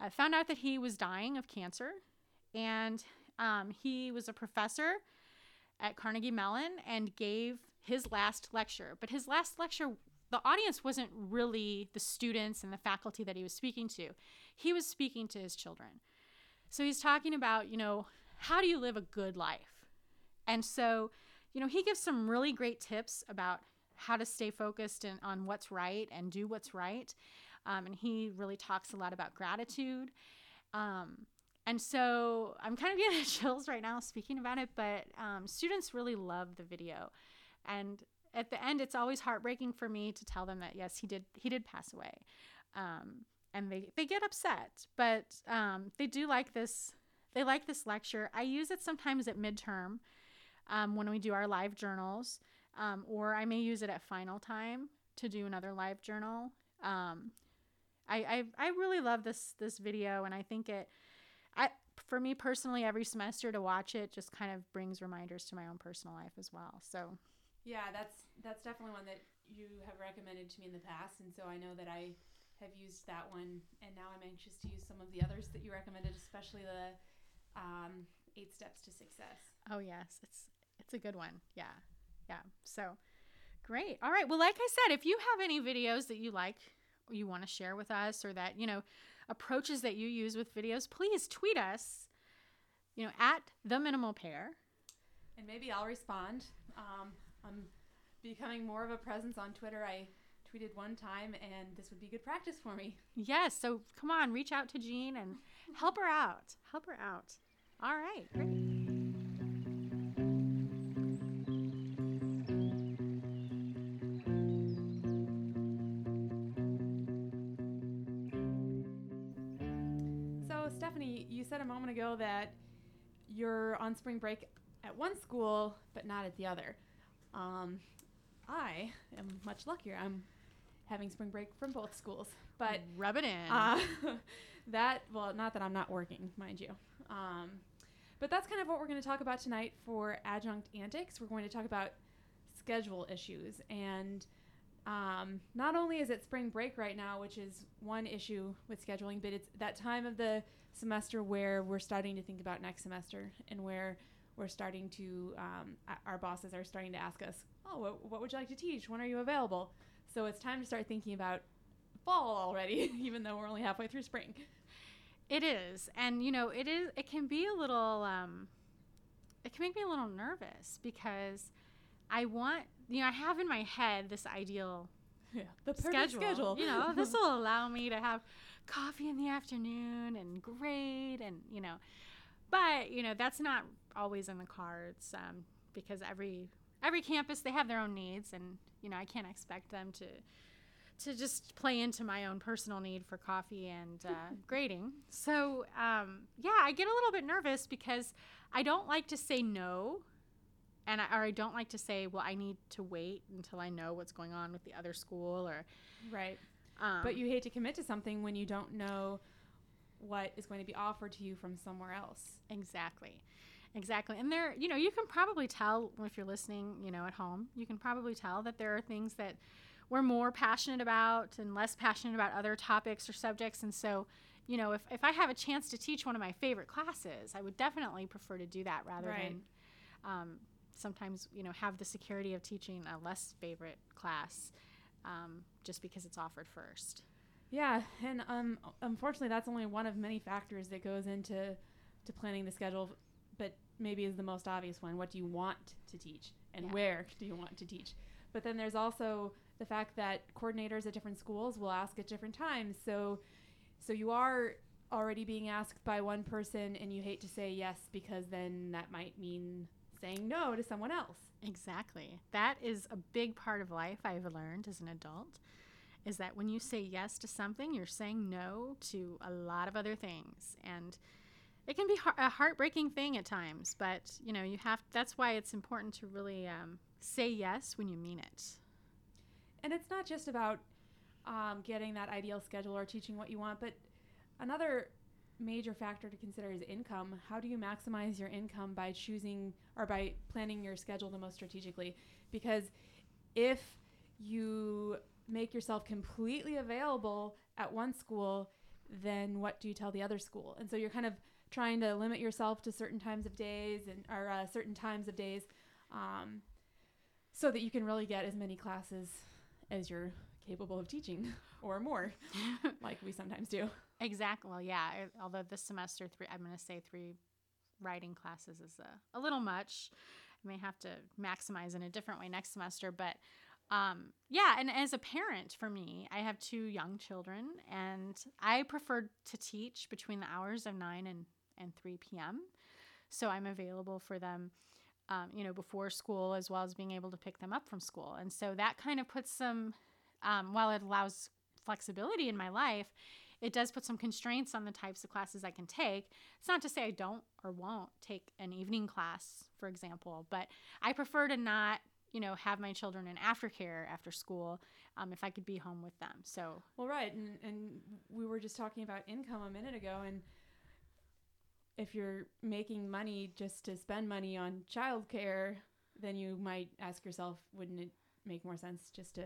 uh, found out that he was dying of cancer, and um, he was a professor at Carnegie Mellon and gave his last lecture. But his last lecture, the audience wasn't really the students and the faculty that he was speaking to. He was speaking to his children. So he's talking about, you know, how do you live a good life? And so, you know, he gives some really great tips about how to stay focused and on what's right and do what's right. Um, and he really talks a lot about gratitude. Um, and so I'm kind of getting (laughs) chills right now speaking about it, but um, students really love the video. And at the end, it's always heartbreaking for me to tell them that yes, he did he did pass away, um, and they they get upset, but um, they do like this. They like this lecture. I use it sometimes at midterm um, when we do our live journals, um, or I may use it at final time to do another live journal. Um, I, I I really love this this video, and I think it. I for me personally, every semester to watch it just kind of brings reminders to my own personal life as well. So Yeah, that's that's definitely one that you have recommended to me in the past, and so I know that I have used that one, and now I'm anxious to use some of the others that you recommended, especially the um, eight steps to success. Oh yes, it's it's a good one. Yeah, yeah. So great. All right. Well, like I said, if you have any videos that you like or you want to share with us, or that you know approaches that you use with videos, please tweet us. You know, at the minimal pair. And maybe I'll respond. Um, I'm becoming more of a presence on Twitter. I tweeted one time, and this would be good practice for me. Yes. So come on, reach out to Jean and help her out. Help her out. All right. Great. Said a moment ago that you're on spring break at one school, but not at the other. Um, I am much luckier. I'm having spring break from both schools, but rub it in. uh, (laughs) that well, not that I'm not working, mind you. Um, but that's kind of what we're going to talk about tonight for adjunct antics. We're going to talk about schedule issues, and um, not only is it spring break right now, which is one issue with scheduling, but it's that time of the semester where we're starting to think about next semester and where we're starting to um, our bosses are starting to ask us, "Oh, what, what would you like to teach? When are you available?" So it's time to start thinking about fall already, (laughs) even though we're only halfway through spring. It is, and you know, it is. It can be a little. Um, it can make me a little nervous because I want, you know, I have in my head this ideal (laughs) Yeah, the perfect schedule. schedule. You know, this will (laughs) allow me to have coffee in the afternoon and grade, and you know, but you know, that's not always in the cards um, because every every campus they have their own needs, and you know, I can't expect them to to just play into my own personal need for coffee and uh, (laughs) grading. So, um, yeah, I get a little bit nervous because I don't like to say no. And I, or I don't like to say, well, I need to wait until I know what's going on with the other school, or Right. Um, But you hate to commit to something when you don't know what is going to be offered to you from somewhere else. Exactly. Exactly. And there, you know, you can probably tell if you're listening, you know, at home, you can probably tell that there are things that we're more passionate about and less passionate about other topics or subjects. And so, you know, if, if I have a chance to teach one of my favorite classes, I would definitely prefer to do that rather Right. than um, sometimes, you know, have the security of teaching a less favorite class um, just because it's offered first. Yeah, and um, unfortunately, that's only one of many factors that goes into to planning the schedule, but maybe is the most obvious one. What do you want to teach, and Yeah. where do you want to teach? But then there's also the fact that coordinators at different schools will ask at different times. So, so you are already being asked by one person, and you hate to say yes because then that might mean saying no to someone else. Exactly. That is a big part of life I've learned as an adult is that when you say yes to something, you're saying no to a lot of other things. And it can be a heartbreaking thing at times, but you know, you have that's why it's important to really um, say yes when you mean it. and it's not just about um, getting that ideal schedule or teaching what you want, but another major factor to consider is income. How do you maximize your income by choosing or by planning your schedule the most strategically? Because if you make yourself completely available at one school, then what do you tell the other school? And so you're kind of trying to limit yourself to certain times of days and or uh, certain times of days, um, so that you can really get as many classes as you're capable of teaching (laughs) or more, (laughs) like we sometimes do. Exactly. Well, yeah. Although this semester, three, I'm going to say three writing classes is a, a little much. I may have to maximize in a different way next semester. But um, yeah, and as a parent for me, I have two young children, and I prefer to teach between the hours of 9 and, and 3 p.m. So I'm available for them. Um, you know, before school, as well as being able to pick them up from school. And so that kind of puts some, um, while it allows flexibility in my life, it does put some constraints on the types of classes I can take. It's not to say I don't or won't take an evening class, for example, but I prefer to not, you know, have my children in aftercare after school um, if I could be home with them. So, Well, right, and and we were just talking about income a minute ago, and if you're making money just to spend money on childcare, then you might ask yourself, wouldn't it make more sense just to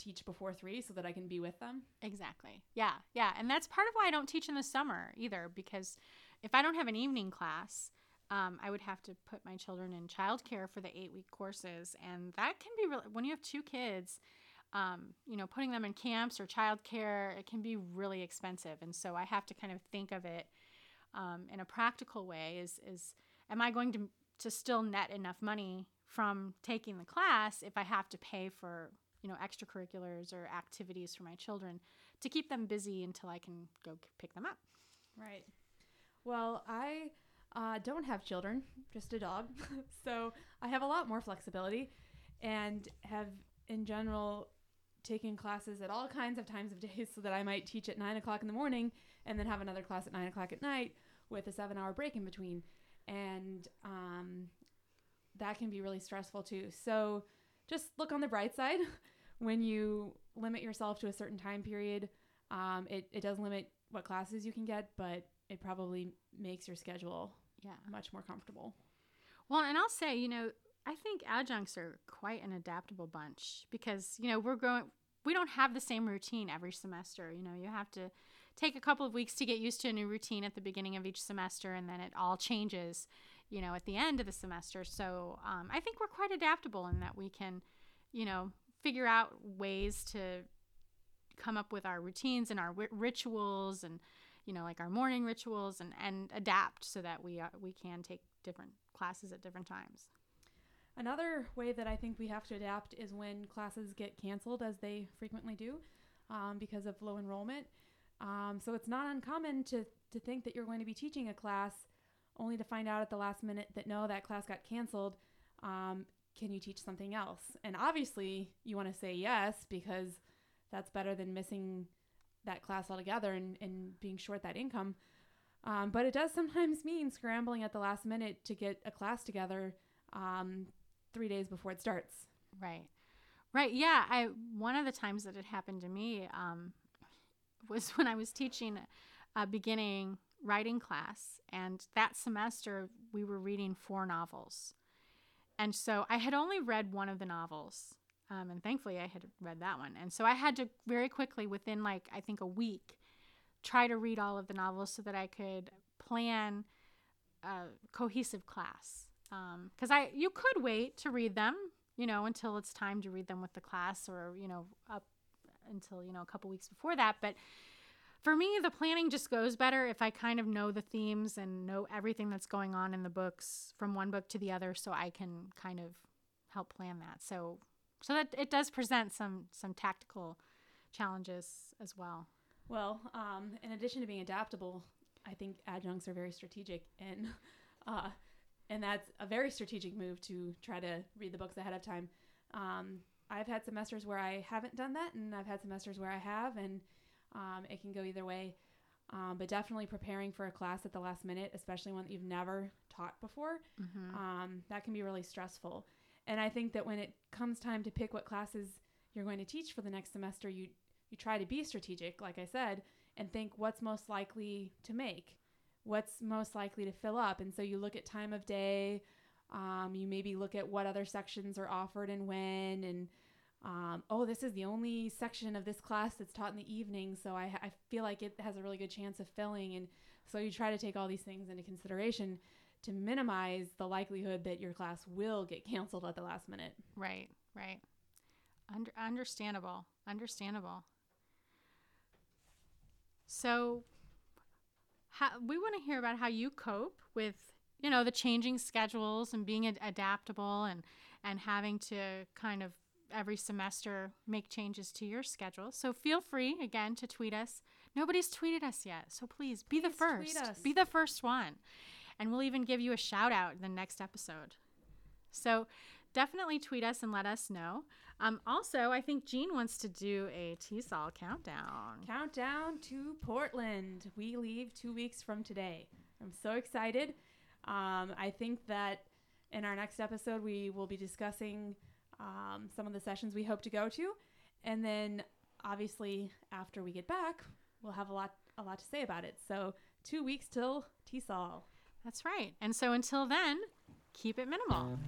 teach before three so that I can be with them. Exactly. Yeah. Yeah. And that's part of why I don't teach in the summer either, because if I don't have an evening class, um, I would have to put my children in childcare for the eight week courses. And that can be really, when you have two kids, um, you know, putting them in camps or childcare, it can be really expensive. And so I have to kind of think of it um, in a practical way is, is am I going to, to still net enough money from taking the class if I have to pay for you know extracurriculars or activities for my children to keep them busy until I can go pick them up. Right. Well, I uh, don't have children, just a dog, (laughs) so I have a lot more flexibility, and have in general taken classes at all kinds of times of (laughs) days, so that I might teach at nine o'clock in the morning and then have another class at nine o'clock at night with a seven-hour break in between, and um, that can be really stressful too. So just look on the bright side. (laughs) when you limit yourself to a certain time period, um, it, it does limit what classes you can get, but it probably makes your schedule yeah much more comfortable. Well, and I'll say, you know, I think adjuncts are quite an adaptable bunch because, you know, we're growing we don't have the same routine every semester. You know, you have to take a couple of weeks to get used to a new routine at the beginning of each semester and then it all changes, you know, at the end of the semester. So um, I think we're quite adaptable in that we can, you know, figure out ways to come up with our routines and our rituals and you know like our morning rituals and and adapt so that we uh, we can take different classes at different times another way that i think we have to adapt is when classes get canceled as they frequently do um, because of low enrollment um, so it's not uncommon to to think that you're going to be teaching a class only to find out at the last minute that no that class got canceled um, can you teach something else? And obviously, you want to say yes because that's better than missing that class altogether and, and being short that income. Um, but it does sometimes (laughs) mean scrambling at the last minute to get a class together um, three days before it starts. Right. Right. Yeah. I one of the times that it happened to me um, was (laughs) when I was teaching a beginning writing class, and that semester we were reading four novels. And so I had only read one of the novels. Um, and thankfully, I had read that one. And so I had to very quickly, within like, I think a week, try to read all of the novels so that I could plan a cohesive class. Because um, I, you could wait to read them, you know, until it's time to read them with the class, or you know, up until you know a couple weeks before that. But for me, the planning just goes better if I kind of know the themes and know everything that's going on in the books from one book to the other, so I can kind of help plan that. So, so that it does present some some tactical challenges as well. Well, um, in addition to being adaptable, I think adjuncts are very strategic, and uh, and that's a very strategic move to try to read the books ahead of time. Um, I've had semesters where I haven't done that, and I've had semesters where I have, and um, it can go either way. Um, but definitely preparing for a class at the last minute, especially one that you've never taught before, mm-hmm. um, that can be really stressful. And I think that when it comes time to pick what classes you're going to teach for the next semester, you you try to be strategic, like I said, and think what's most likely to make, what's most likely to fill up. And so you look at time of day. Um, you maybe look at what other sections are offered and when, and um, oh, this is the only section of this class that's taught in the evening, so I, I feel like it has a really good chance of filling. And so you try to take all these things into consideration to minimize the likelihood that your class will get (laughs) canceled at the last minute. Right, right. Under, understandable, understandable. So, how, we want to hear about how you cope with, you know, the changing schedules and being ad- adaptable and and having to kind of every semester make changes to your schedule. So feel free again to tweet us. Nobody's tweeted us yet, so please be please the first. Be the first one. And we'll even give you a shout out in the next episode. So definitely tweet us and let us know. Um, also, I think Jean wants to do a TESOL countdown. Countdown to Portland. We leave two weeks from today. I'm so excited. Um, I think that in our next episode, we will be discussing um, some of the sessions we hope to go to, and then obviously after we get back, we'll have a lot a lot to say about it. So two weeks till TESOL. That's right. And so until then, keep it minimal.